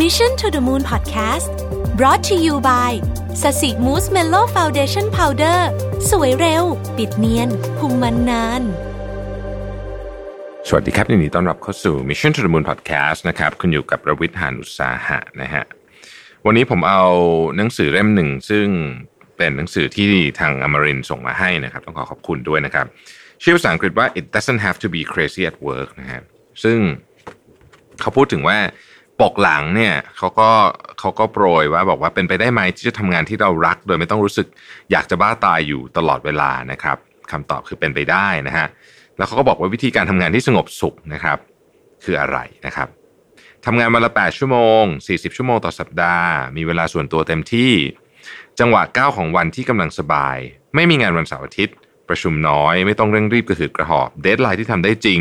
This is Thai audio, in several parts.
Mission to the Moon Podcast brought to you by Sasi Mousse Mellow Foundation Powder สวยเร็ว ปิดเนียนคุมมันนาน สวัสดีครับยินดีต้อนรับเข้าสู่ Mission to the Moon Podcast นะครับ คุณอยู่กับประวิทย์หานุสาหะนะฮะ วันนี้ผมเอาหนังสือเล่มหนึ่ง ซึ่งเป็นหนังสือที่ทางอมรินส่งมาให้นะครับ ต้องขอขอบคุณด้วยนะครับ ชื่อภาษาอังกฤษว่า it doesn't have to be crazy at work นะฮะซึ่งเขาพูดถึงว่า ปกหลังเนี่ยเขาก็เขาก็โปรยว่าบอกว่าเป็นไปได้ไหมที่จะทำงานที่เรารัก โดยไม่ต้องรู้สึกอยากจะบ้าตายอยู่ตลอดเวลานะครับคำตอบคือเป็นไปได้นะฮะแล้วเขาก็บอกว่าวิธีการทำงานที่สงบสุขนะครับ คืออะไรนะครับทำงานวันละ 8 ชั่วโมง 40 ชั่วโมงต่อสัปดาห์ มีเวลาส่วนตัวเต็มที่ จังหวะก้าวของวันที่กำลังสบาย ไม่มีงานวันเสาร์อาทิตย์ ประชุมน้อย ไม่ต้องเร่งรีบกระหืดกระหอบ เดทไลน์ที่ทำได้จริง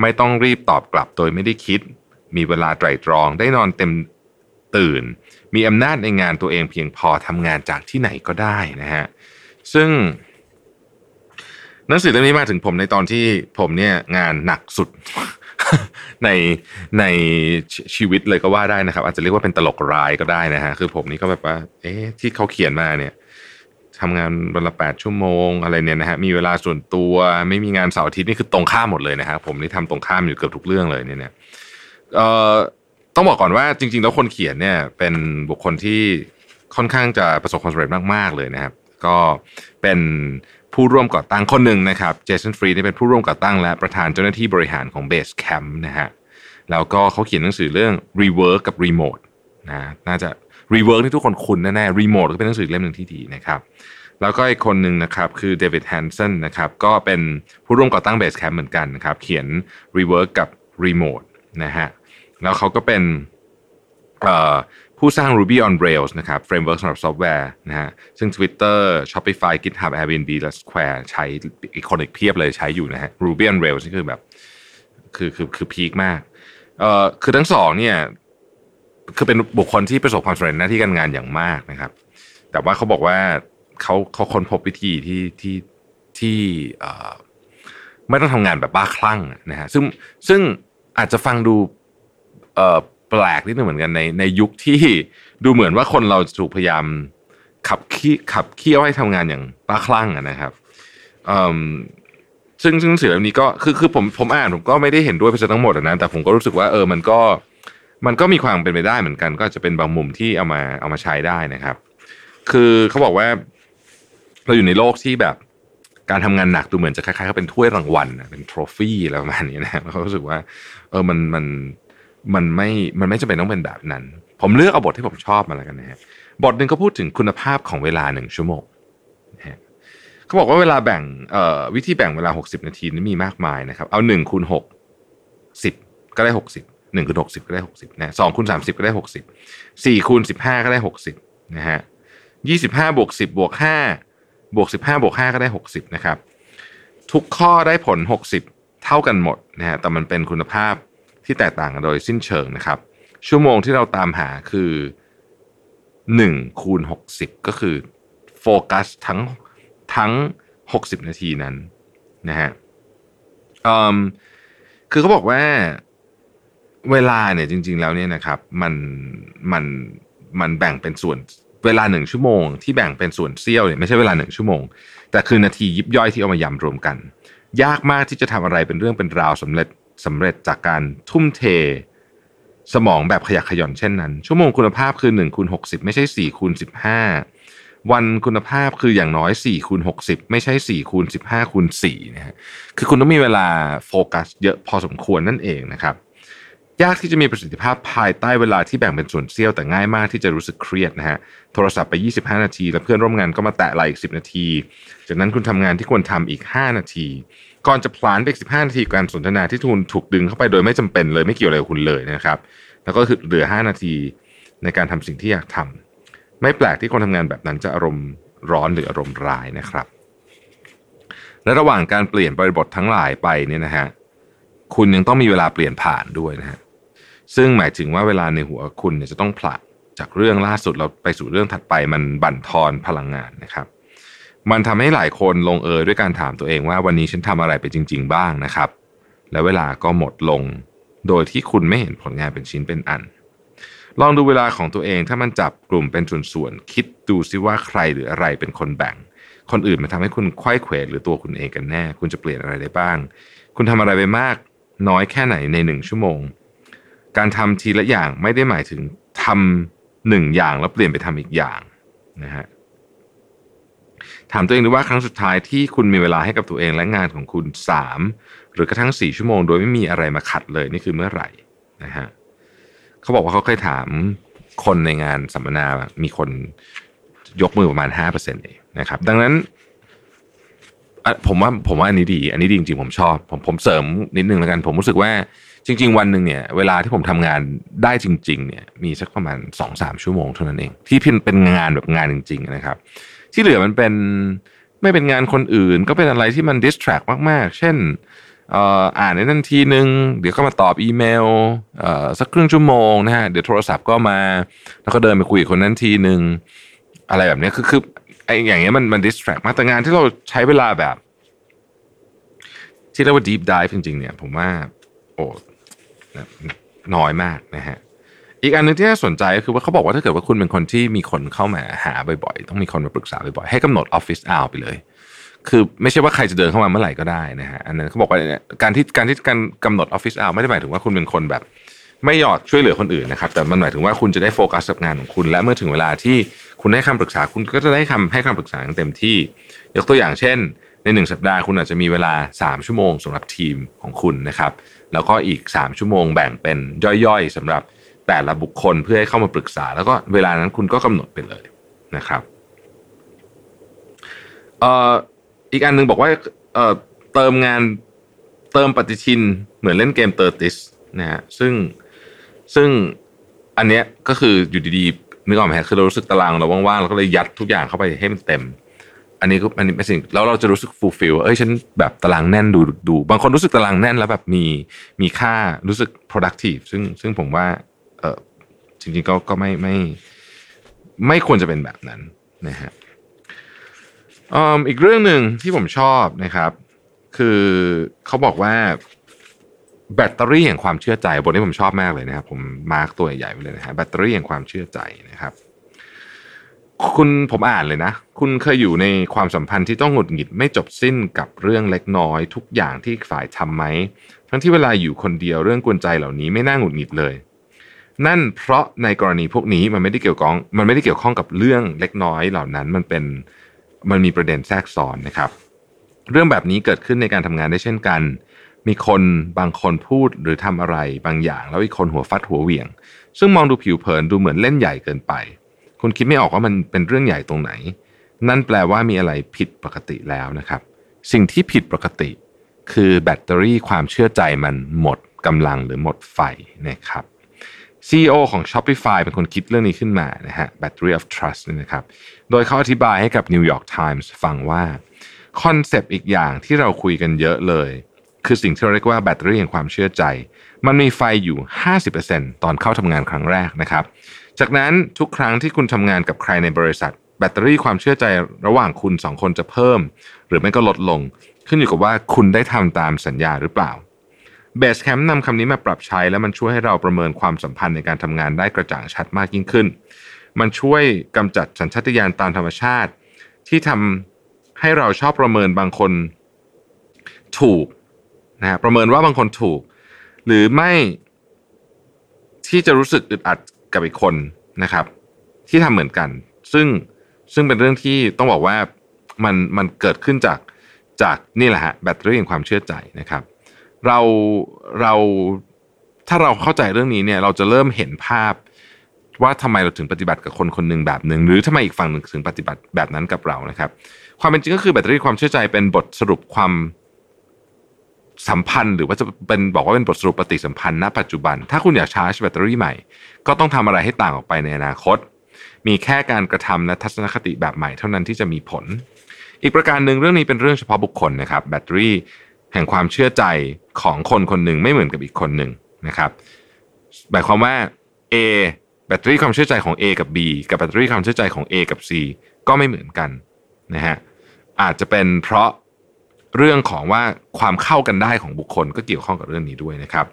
ไม่ต้องรีบตอบกลับโดยไม่ได้คิด มีเวลาไตร่ตรองได้นอนเต็มตื่น มีอำนาจในงานตัวเองเพียงพอทำงานจากที่ไหนก็ได้นะฮะซึ่งหนังสือเล่มนี้มาถึงผมในตอนที่ผมเนี่ยงานหนักสุดในในชีวิตเลยก็ว่าได้นะครับ อาจจะเรียกว่าเป็นตลกร้ายก็ได้นะฮะคือผมนี่ก็แบบว่า เอ๊ะที่เขาเขียนมาเนี่ยทำงานวันละแปดชั่วโมงอะไรเนี่ยนะฮะมีเวลาส่วนตัวไม่มีงานเสาร์อาทิตย์นี่คือตรงข้ามหมดเลยนะครับผมนี่ทำตรงข้ามอยู่เกือบทุกเรื่องเลยเนี่ย เอ่อต้องบอกก่อนว่าจริงๆ แล้วคนเขียนเนี่ยเป็นบุคคลที่ค่อนข้างจะประสบความสำเร็จมากๆเลยนะครับ ก็เป็นผู้ร่วมก่อตั้งคนหนึ่งนะครับเจสันฟรีนี่เป็นผู้ร่วมก่อตั้งและประธานเจ้าหน้าที่บริหารของ Base Camp นะฮะแล้วก็เขาเขียนหนังสือเรื่อง Rework กับ Remote นะน่าจะ Rework ที่ทุกคนคุ้นแน่ๆ Remote ก็เป็นหนังสือเล่มหนึ่งที่ดีนะครับแล้วก็อีกคนหนึ่งนะครับคือเดวิดแฮนสันนะครับก็เป็นผู้ร่วมก่อตั้ง Basecamp เหมือนกันนะครับเขียน Rework กับ Remote นะฮะแล้วเขาก็เป็นผู้สร้าง Ruby on Rails นะครับ framework สำหรับซอฟต์แวร์นะฮะซึ่ง Twitter Shopify GitHub Airbnb และ Square ใช้อีกคนอีกเพียบเลยใช้อยู่นะฮะ Ruby on Rails นี่คือแบบคือคือคือพีคมากเอ่อคือทั้งสองเนี่ยคือเป็นบุคคลที่ประสบความสำเร็จหน้าที่การงานอย่างมากนะครับ แต่ว่าเขาบอกว่าเขาเขาค้นพบวิธีที่ที่ที่เอ่อไม่ต้องทำงานแบบบ้าคลั่งนะฮะซึ่งซึ่ง อาจจะฟังดูเอ่อแปลกนิดนึงเหมือนกันในในยุคที่ดูเหมือนว่าคนเราถูกพยายามขับขี้ขับเคี่ยวให้ทำงานอย่างบ้าคลั่งนะครับซึ่งซึ่งสื่อเล่มนี้ก็คือคือผมผมอ่านผมก็ไม่ได้เห็นด้วยไปซะทั้งหมดนะแต่ผมก็รู้สึกว่าเออมันก็มันก็มีความเป็นไปได้เหมือนกัน ก็จะเป็นบางมุมที่เอามาเอามาใช้ได้นะครับ คือเขาบอกว่า เราอยู่ในโลกที่แบบการทำงานหนักดูเหมือนจะคล้ายๆกับเป็นถ้วยรางวัลเป็นทรอฟี่อะไรประมาณนี้นะเขารู้สึกว่า เออมันมันมันไม่มันไม่จำเป็นต้องเป็นแบบนั้น ผมเลือกเอาบทที่ผมชอบมาแล้วกันนะฮะบทหนึ่งเขาพูดถึงคุณภาพของเวลาหนึ่งชั่วโมงนะฮะเขาบอกว่าเวลาแบ่งเอ่อวิธีแบ่งเวลา 60 นาทีนี่มีมากมายนะครับ เอาหนึ่งคูณหกสิบก็ได้หกสิบหนึ่งคูณหกสิบก็ได้หกสิบนะสองคูณสามสิบก็ได้หกสิบสี่คูณสิบห้าก็ได้หกสิบนะฮะยี่สิบห้าบวกสิบบวกห้าบวกสิบห้าบวกห้าก็ได้หกสิบนะครับทุกข้อได้ผลหกสิบ เท่ากันหมดนะฮะแต่มันเป็นคุณภาพที่แตกต่างกันโดยสิ้นเชิงนะครับ ชั่วโมงที่เราตามหาคือ1คูณ60 ก็คือโฟกัสทั้งทั้ง 60 นาทีนั้นนะฮะคือเขาบอกว่าเวลาเนี่ยจริง ๆ แล้วเนี่ยนะครับมันมันมันแบ่งเป็นส่วนเวลาหนึ่งชั่วโมงที่แบ่งเป็นส่วนเสี้ยวเนี่ยไม่ใช่เวลาหนึ่งชั่วโมง แต่คือนาทียิบย่อยที่เอามายำรวมกัน ยากมากที่จะทำอะไรเป็นเรื่องเป็นราวสำเร็จสำเร็จจากการทุ่มเท สมองแบบขยักขย่อนเช่นนั้น ชั่วโมงคุณภาพคือ1คูณ60 ไม่ใช่4คูณ15 วันคุณภาพคืออย่างน้อย4คูณ60 ไม่ใช่4คูณ15คูณ4นะฮะคือคุณต้องมีเวลาโฟกัสเยอะพอสมควรนั่นเองนะครับ ยากที่จะมีประสิทธิภาพภายใต้เวลาที่แบ่งเป็นส่วนเสี้ยวแต่ง่ายมากที่จะรู้สึกเครียดนะฮะโทรศัพท์ไป 25 นาที แล้วเพื่อนร่วมงานก็มาแตะไหลอีก 10 นาที จากนั้นคุณทำงานที่ควรทำอีก 5 นาที ก่อนจะพลานไปสิบห้านาทีการสนทนาที่ทุนถูกดึงเข้าไปโดยไม่จำเป็นเลยไม่เกี่ยวอะไรกับคุณเลยนะครับแล้วก็คือเหลือห้านาทีในการทำสิ่งที่อยากทำไม่แปลกที่คนทำงานแบบนั้นจะอารมณ์ร้อนหรืออารมณ์ร้ายนะครับ และระหว่างการเปลี่ยนบริบททั้งหลายไปเนี่ยนะฮะคุณยังต้องมีเวลาเปลี่ยนผ่านด้วยนะฮะ ซึ่งหมายถึงว่าเวลาในหัวคุณเนี่ยจะต้องผลักจากเรื่องล่าสุดเราไปสู่เรื่องถัดไปมันบั่นทอนพลังงานนะครับ มันทำให้หลายคนลงเอยด้วยการถามตัวเองว่าวันนี้ฉันทำอะไรไปจริง ๆ บ้างนะครับ และเวลาก็หมดลง โดยที่คุณไม่เห็นผลงานเป็นชิ้นเป็นอัน ลองดูเวลาของตัวเองถ้ามันจับกลุ่มเป็นส่วนๆคิดดูซิว่าใครหรืออะไรเป็นคนแบ่ง คนอื่นมาทำให้คุณควยเขวหรือตัวคุณเองกันแน่ คุณจะเปลี่ยนอะไรได้บ้าง คุณทำอะไรไปมาก น้อยแค่ไหนในหนึ่งชั่วโมง การทำทีละอย่างไม่ได้หมายถึงทำหนึ่งอย่างแล้วเปลี่ยนไปทำอีกอย่างนะฮะถามตัวเองดูว่าครั้งสุดท้ายที่คุณมีเวลาให้กับตัวเองและงานของคุณสามหรือกระทั่งสี่ชั่วโมง โดยไม่มีอะไรมาขัดเลยนี่คือเมื่อไหร่นะฮะเขาบอกว่าเขาเคยถามคนในงานสัมมนา มีคนยกมือประมาณห้าเปอร์เซ็นต์เองนะครับ ดังนั้นผมว่าผมว่าอันนี้ดี อันนี้ดีจริงๆผมชอบ ผมผมเสริมนิดนึงแล้วกัน ผมรู้สึกว่า จริง ๆ วันหนึ่งเนี่ยเวลาที่ผมทำงานได้จริง ๆ เนี่ยมีสักประมาณสองสามชั่วโมงเท่านั้นเอง ที่เป็นงานแบบงานจริง ๆ นะครับ ที่เหลือมันเป็นไม่เป็นงานคนอื่น ก็เป็นอะไรที่มันดิสแทรกมาก ๆ เช่นอ่านในนั่นทีนึง เดี๋ยวก็มาตอบอีเมลสักครึ่งชั่วโมงนะฮะเดี๋ยวโทรศัพท์ก็มา แล้วก็เดินไปคุยกับคนนั้นทีนึง อะไรแบบนี้คือคือไออย่างเงี้ยมันมันดิสแทรกมากแต่งานที่เราใช้เวลาแบบ ที่เรียกว่า deep dive จริงๆเนี่ย ผมว่า โอ้ น้อยมากนะฮะอีกอันนึงที่น่าสนใจก็คือว่าเขาบอกว่าถ้าเกิดว่าคุณเป็นคนที่มีคนเข้ามาหาบ่อยๆ ต้องมีคนมาปรึกษาบ่อยๆ ให้กำหนดออฟฟิศอาไปเลย คือไม่ใช่ว่าใครจะเดินเข้ามาเมื่อไหร่ก็ได้นะฮะอันนั้นเขาบอกว่าการที่การที่การกำหนดออฟฟิศอาไม่ได้หมายถึงว่าคุณเป็นคนแบบ ไม่หยอดช่วยเหลือคนอื่นนะครับ แต่มันหมายถึงว่าคุณจะได้โฟกัสกับงานของคุณ และเมื่อถึงเวลาที่คุณให้คำปรึกษาคุณก็จะได้คำให้คำปรึกษาอย่างเต็มที่ ยกตัวอย่างเช่น ในหนึ่งสัปดาห์คุณอาจจะมีเวลา 3 ชั่วโมงสำหรับทีมของคุณนะครับ แล้วก็อีก 3 ชั่วโมงแบ่งเป็นย่อยๆสำหรับแต่ละบุคคลเพื่อให้เข้ามาปรึกษา แล้วก็เวลานั้นคุณก็กำหนดไปเลยนะครับเอ่ออีกอันหนึ่งบอกว่าเอ่อเติมงานเติมปฏิทินเหมือนเล่นเกมเตอร์ติสนะฮะซึ่งซึ่งอันเนี้ยก็คืออยู่ดีๆนึกออกไหมคือเรารู้สึกตารางเราว่างๆเราก็เลยยัดทุกอย่างเข้าไปให้มันเต็ม อันนี้ก็อันนี้เป็นสิ่งแล้วเราจะรู้สึก fulfill เอ้ยฉันแบบตารางแน่นดูดู บางคนรู้สึกตารางแน่นแล้วแบบมีมีค่ารู้สึก productive ซึ่งซึ่งผมว่าเออจริงๆก็ก็ไม่ไม่ ไม่ควรจะเป็นแบบนั้นนะฮะอีกเรื่องหนึ่งที่ผมชอบนะครับ คือเขาบอกว่าแบตเตอรี่แห่งความเชื่อใจบทนี้ผมชอบมากเลยนะครับ ผม mark ตัวใหญ่ไปเลยนะฮะแบตเตอรี่แห่งความเชื่อใจนะครับ คุณผมอ่านเลยนะ คุณเคยอยู่ในความสัมพันธ์ที่ต้องหงุดหงิดไม่จบสิ้นกับเรื่องเล็กน้อย ทุกอย่างที่ฝ่ายทำไหมทั้งที่เวลาอยู่คนเดียวเรื่องกวนใจเหล่านี้ไม่น่าหงุดหงิดเลย นั่นเพราะในกรณีพวกนี้มันไม่ได้เกี่ยวข้องมันไม่ได้เกี่ยวข้องกับเรื่องเล็กน้อยเหล่านั้นมันเป็นมันมีประเด็นแทรกซ้อนนะครับ เรื่องแบบนี้เกิดขึ้นในการทำงานได้เช่นกัน มีคนบางคนพูดหรือทำอะไรบางอย่าง แล้วอีกคนหัวฟัดหัวเหวี่ยง ซึ่งมองดูผิวเผินดูเหมือนเล่นใหญ่เกินไป คุณคิดไม่ออกว่ามันเป็นเรื่องใหญ่ตรงไหน นั่นแปลว่ามีอะไรผิดปกติแล้วนะครับ สิ่งที่ผิดปกติ คือแบตเตอรี่ความเชื่อใจมันหมดกำลังหรือหมดไฟนะครับ CEO ของ Shopify เป็นคนคิดเรื่องนี้ขึ้นมานะฮะ Battery of Trust นี่นะครับ โดยเขาอธิบายให้กับ New York Times ฟังว่าคอนเซปต์อีกอย่างที่เราคุยกันเยอะเลย คือสิ่งที่เราเรียกว่าแบตเตอรี่แห่งความเชื่อใจ มันมีไฟอยู่ 50%ตอนเข้าทำงานครั้งแรกนะครับ จากนั้นทุกครั้งที่คุณทำงานกับใครในบริษัท แบตเตอรี่ความเชื่อใจระหว่างคุณสองคนจะเพิ่ม หรือไม่ก็ลดลง ขึ้นอยู่กับว่าคุณได้ทำตามสัญญาหรือเปล่าเบสแคมป์นำคำนี้มาปรับใช้ แล้วมันช่วยให้เราประเมินความสัมพันธ์ในการทำงานได้กระจ่างชัดมากยิ่งขึ้น มันช่วยกำจัดสัญชาตญาณตามธรรมชาติ ที่ทำให้เราชอบประเมินบางคนถูกนะฮะประเมินว่าบางคนถูก หรือไม่ที่จะรู้สึกอึดอัด กับอีกคนนะครับ ที่ทำเหมือนกัน ซึ่งซึ่งเป็นเรื่องที่ต้องบอกว่ามันมันเกิดขึ้นจากจากนี่แหละฮะแบตเตอรี่แห่งความเชื่อใจนะครับ เราเราถ้าเราเข้าใจเรื่องนี้เนี่ยเราจะเริ่มเห็นภาพว่าทำไมเราถึงปฏิบัติกับคนคนหนึ่งแบบหนึ่งหรือทำไมอีกฝั่งหนึ่งถึงปฏิบัติแบบนั้นกับเรานะครับ ความเป็นจริงก็คือแบตเตอรี่ความเชื่อใจเป็นบทสรุปความ สัมพันธ์ หรือว่าจะเป็นบอกว่าเป็นบทสรุปปฏิสัมพันธ์ณปัจจุบัน ถ้าคุณอยากชาร์จแบตเตอรี่ใหม่ ก็ต้องทำอะไรให้ต่างออกไปในอนาคต มีแค่การกระทำและทัศนคติแบบใหม่เท่านั้นที่จะมีผล อีกประการหนึ่งเรื่องนี้เป็นเรื่องเฉพาะบุคคลนะครับ แบตเตอรี่แห่งความเชื่อใจของคนคนหนึ่งไม่เหมือนกับอีกคนหนึ่งนะครับหมายความว่า A แบตเตอรี่ความเชื่อใจของ A กับ B กับแบตเตอรี่ความเชื่อใจของ A กับ C ก็ไม่เหมือนกันนะฮะอาจจะเป็นเพราะ เรื่องของว่าความเข้ากันได้ของบุคคลก็เกี่ยวข้องกับเรื่องนี้ด้วยนะครับ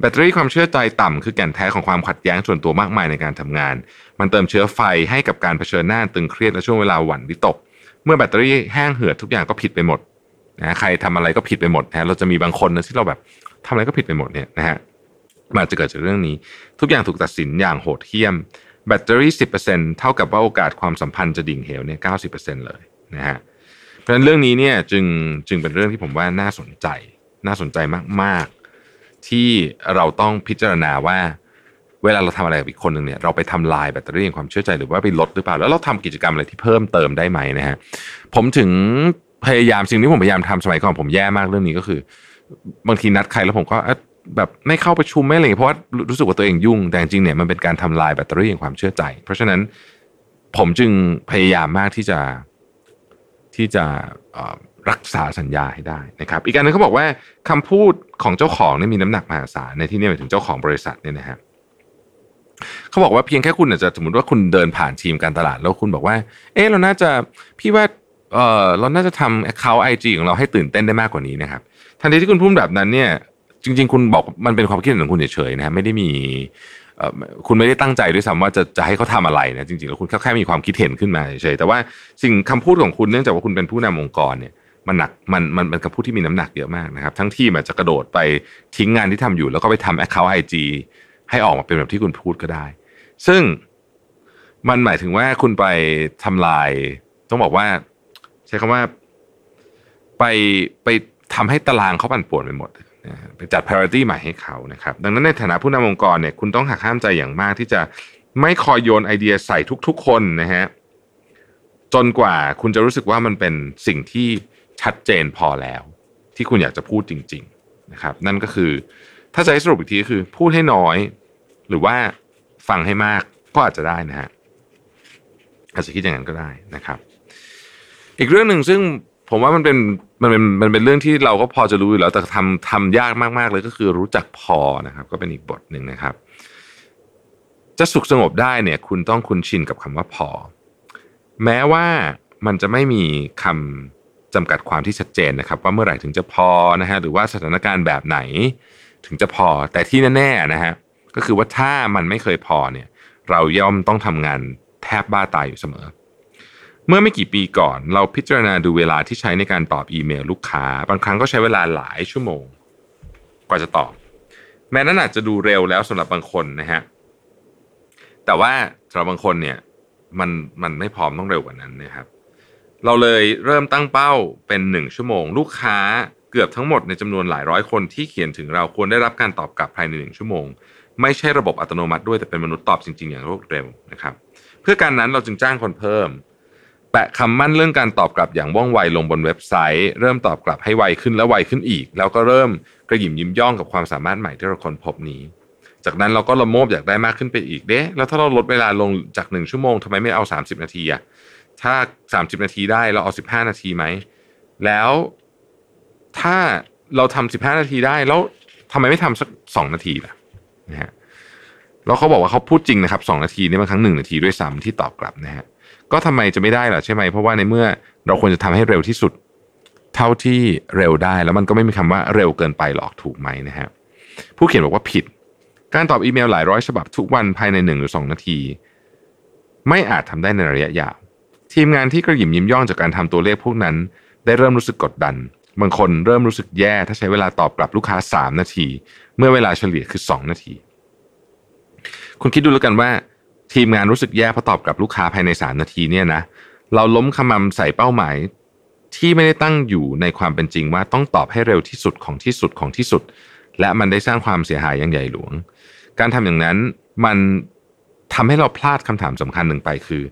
แบตเตอรี่ความเชื่อใจต่ำคือแก่นแท้ของความขัดแย้งส่วนตัวมากมายในการทำงาน มันเติมเชื้อไฟให้กับการเผชิญหน้าตึงเครียดและช่วงเวลาหวั่นวิตก เมื่อแบตเตอรี่แห้งเหือดทุกอย่างก็ผิดไปหมดนะใครทำอะไรก็ผิดไปหมดนะเราจะมีบางคนนะที่เราแบบทำอะไรก็ผิดไปหมดเนี่ยนะฮะมันอาจะเกิดจากเรื่องนี้ ทุกอย่างถูกตัดสินอย่างโหดเหี้ยม แบตเตอรี่สิเท่ากับว่าโอกาสความสัมพันธ์จะดิ่งเหวเนี่ยเก้าสิบเปอร์เซ็นเลยนะฮะ เพราะฉะนั้นเรื่องนี้เนี่ยจึงจึงเป็นเรื่องที่ผมว่าน่าสนใจ น่าสนใจมาก ๆ ที่เราต้องพิจารณาว่า เวลาเราทำอะไรกับอีกคนหนึ่งเนี่ยเราไปทำลายแบตเตอรี่ความเชื่อใจหรือว่าไปลดหรือเปล่า แล้วเราทำกิจกรรมอะไรที่เพิ่มเติมได้ไหมนะฮะผมถึงพยายามสิ่งที่ผมพยายามทำสมัยก่อนผมแย่มากเรื่องนี้ก็คือ บางทีนัดใครแล้วผมก็แบบไม่เข้าประชุมไม่อะไรเพราะว่ารู้สึกว่าตัวเองยุ่ง แต่จริงเนี่ยมันเป็นการทำลายแบตเตอรี่แห่งความเชื่อใจ เพราะฉะนั้นผมจึงพยายามมากที่จะ ที่จะรักษาสัญญาให้ได้นะครับ อีกการนึงเขาบอกว่าคำพูดของเจ้าของเนี่ยมีน้ำหนักมหาศาลในที่นี้หมายถึงเจ้าของบริษัทเนี่ยนะฮะเขาบอกว่าเพียงแค่คุณอาจจะสมมติว่าคุณเดินผ่านทีมการตลาดแล้วคุณบอกว่า เออเราน่าจะพี่ว่าเออเราน่าจะทำ account IG ของเราให้ตื่นเต้นได้มากกว่านี้นะครับทันทีที่คุณพูดแบบนั้นเนี่ยจริง ๆ คุณบอกมันเป็นความคิดเห็นของคุณเฉยๆนะไม่ได้มี คุณไม่ได้ตั้งใจด้วยซ้ำว่าจะจะให้เขาทาอะไรนะจริงๆแล้วคุณแค่มีความคิดเห็นขึ้นมาเฉยๆแต่ว่าสิ่งคำพูดของคุณเนื่องจากว่าคุณเป็นผู้นำองค์กรเนี่ยมันหนักมันมันเป็นคำพูดที่มีน้ำหนักเยอะมากนะครับ ทั้งที่มันจะกระโดดไปทิ้งงานที่ทำอยู่ แล้วก็ไปทำแอคเคาท์ไอจีให้ออกมาเป็นแบบที่คุณพูดก็ได้ ซึ่งมันหมายถึงว่าคุณไปทำลาย ต้องบอกว่า ใช้คำว่า ไปไปทำให้ตารางเขาปั่นป่วนไปหมด ไปจัด priority ใหม่ให้เขานะครับ ดังนั้นในฐานะผู้นำองค์กรเนี่ยคุณต้องหักห้ามใจอย่างมากที่จะไม่คอยโยนไอเดียใส่ทุก ๆ คนนะฮะจนกว่าคุณจะรู้สึกว่ามันเป็นสิ่งที่ชัดเจนพอแล้ว ที่คุณอยากจะพูดจริง ๆนะครับ นั่นก็คือถ้าจะให้สรุปอีกทีก็คือ พูดให้น้อย หรือว่าฟังให้มากก็อาจจะได้นะฮะอาจจะคิดอย่างนั้นก็ได้นะครับ อีกเรื่องหนึ่งซึ่ง ผมว่ามันเป็นมันเป็นมันเป็นเรื่องที่เราก็พอจะรู้อยู่แล้ว แต่ทำทำยากมากๆเลยก็คือรู้จักพอนะครับ ก็เป็นอีกบทหนึ่งนะครับ จะสุขสงบได้เนี่ย คุณต้องคุ้นชินกับคำว่าพอ แม้ว่ามันจะไม่มีคำจำกัดความที่ชัดเจนนะครับ ว่าเมื่อไหร่ถึงจะพอนะฮะหรือว่าสถานการณ์แบบไหน ถึงจะพอ แต่ที่แน่ๆนะฮะก็คือว่าถ้ามันไม่เคยพอเนี่ย เราย่อมต้องทำงานแทบบ้าตายอยู่เสมอ เมื่อไม่กี่ปีก่อน เราพิจารณาดูเวลาที่ใช้ในการตอบอีเมลลูกค้า บางครั้งก็ใช้เวลาหลายชั่วโมง กว่าจะตอบ แม้นั้นอาจจะดูเร็วแล้วสำหรับบางคนนะฮะแต่ว่าสำหรับบางคนเนี่ยมันมันไม่พร้อมต้องเร็วกว่านั้นนะครับ เราเลยเริ่มตั้งเป้าเป็นหนึ่งชั่วโมง ลูกค้าเกือบทั้งหมดในจำนวนหลายร้อยคนที่เขียนถึงเราควรได้รับการตอบกลับภายในหนึ่งชั่วโมง ไม่ใช่ระบบอัตโนมัติด้วยแต่เป็นมนุษย์ตอบจริง ๆ อย่างรวดเร็วนะครับ เพื่อการนั้นเราจึงจ้างคนเพิ่ม แปะคำมั่นเรื่องการตอบกลับอย่างว่องไวลงบนเว็บไซต์ เริ่มตอบกลับให้ไวขึ้นและไวขึ้นอีก แล้วก็เริ่มกระหยิมยิ้มย่องกับความสามารถใหม่ที่เราค้นพบนี้ จากนั้นเราก็ละโมบอยากได้มากขึ้นไปอีกเด้แล้วถ้าเราลดเวลาลงจากหนึ่งชั่วโมงทำไมไม่เอาสามสิบนาทีอะถ้าสามสิบนาทีได้เราเอาสิบห้านาทีไหมแล้วถ้าเราทำสิบห้านาทีได้แล้วทำไมไม่ทำสักสองนาทีล่ะนะฮะแล้วเขาบอกว่าเขาพูดจริงนะครับสองนาทีนี่บางครั้งหนึ่งนาทีด้วยซ้ำที่ตอบกลับนะฮะ ก็ทำไมจะไม่ได้ล่ะใช่ไหม เพราะว่าในเมื่อเราควรจะทำให้เร็วที่สุด เท่าที่เร็วได้ แล้วมันก็ไม่มีคำว่าเร็วเกินไปหรอกถูกไหมนะฮะผู้เขียนบอกว่าผิด การตอบอีเมลหลายร้อยฉบับทุกวันภายในหนึ่งหรือสองนาที ไม่อาจทำได้ในระยะยาว ทีมงานที่กระยิมยิ้มย่องจากการทำตัวเลขพวกนั้น ได้เริ่มรู้สึกกดดันบางคนเริ่มรู้สึกแย่ถ้าใช้เวลาตอบกลับลูกค้า 3 นาที เมื่อเวลาเฉลี่ยคือ 2 นาที คุณคิดดูแล้วกันว่า ทีมงานรู้สึกแย่เพราะตอบกับลูกค้าภายในสามนาทีเนี่ยนะเราล้มขมำใส่เป้าหมาย ที่ไม่ได้ตั้งอยู่ในความเป็นจริงว่าต้องตอบให้เร็วที่สุดของที่สุดของที่สุด และมันได้สร้างความเสียหายอย่างใหญ่หลวง การทำอย่างนั้นมันทำให้เราพลาดคำถามสำคัญหนึ่งไปคือ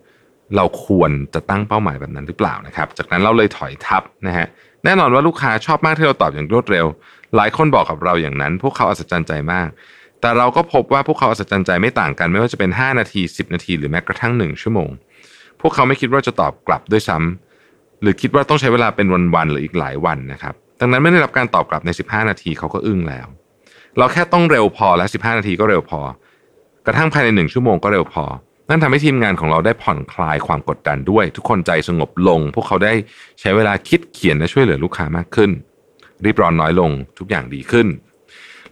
เราควรจะตั้งเป้าหมายแบบนั้นหรือเปล่านะครับ จากนั้นเราเลยถอยทับนะฮะแน่นอนว่าลูกค้าชอบมากที่เราตอบอย่างรวดเร็ว หลายคนบอกกับเราอย่างนั้น พวกเขาอัศจรรย์ใจมาก แต่เราก็พบว่าพวกเขาอัศจรรย์ใจไม่ต่างกัน ไม่ว่าจะเป็น 5 นาที 10 นาที หรือแม้กระทั่ง 1 ชั่วโมง พวกเขาไม่คิดว่าจะตอบกลับด้วยซ้ำหรือคิดว่าต้องใช้เวลาเป็นวันๆหรืออีกหลายวันนะครับดังนั้นไม่ได้รับการตอบกลับใน 15 นาทีเขาก็อึ้งแล้ว เราแค่ต้องเร็วพอและ 15 นาทีก็เร็วพอ กระทั่งภายในหนึ่งชั่วโมงก็เร็วพอ นั่นทำให้ทีมงานของเราได้ผ่อนคลายความกดดันด้วย ทุกคนใจสงบลง พวกเขาได้ใช้เวลาคิดเขียนและช่วยเหลือลูกค้ามากขึ้น รีบร้อนน้อยลงทุกอย่างดีขึ้น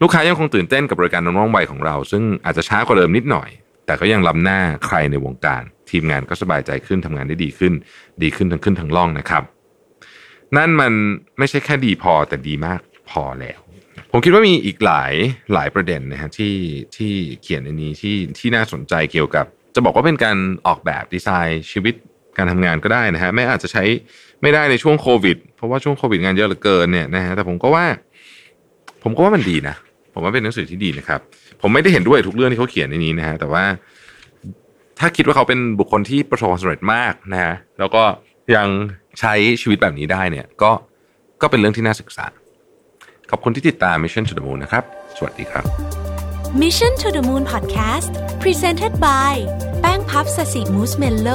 ลูกค้ายังคงตื่นเต้นกับบริการน้องๆไวของเรา ซึ่งอาจจะช้ากว่าเดิมนิดหน่อย แต่ก็ยังล้ำหน้าใครในวงการ ทีมงานก็สบายใจขึ้นทำงานได้ดีขึ้น ดีขึ้นทั้งขึ้นทั้งล่องนะครับ นั่นมันไม่ใช่แค่ดีพอแต่ดีมากพอแล้ว ผมคิดว่ามีอีกหลายหลายประเด็นนะฮะที่ที่เขียนในนี้ที่ที่น่าสนใจเกี่ยวกับ จะบอกว่าเป็นการออกแบบดีไซน์ชีวิตการทำงานก็ได้นะฮะไม่อาจจะใช้ไม่ได้ในช่วงโควิด เพราะว่าช่วงโควิดงานเยอะเหลือเกินเนี่ยนะฮะแต่ผมก็ว่า ผมก็ว่ามันดีนะ ผมว่าเป็นหนังสือที่ดีนะครับ ผมไม่ได้เห็นด้วยทุกเรื่องที่เขาเขียนในนี้นะฮะแต่ว่าถ้าคิดว่าเขาเป็นบุคคลที่ประสบความสำเร็จมากนะฮะแล้วก็ยังใช้ชีวิตแบบนี้ได้เนี่ย ก็ก็เป็นเรื่องที่น่าศึกษา ขอบคุณที่ติดตาม Mission to the Moon นะครับ สวัสดีครับ Mission to the Moon Podcast Presented by แป้งพับสสิมูสเมลโล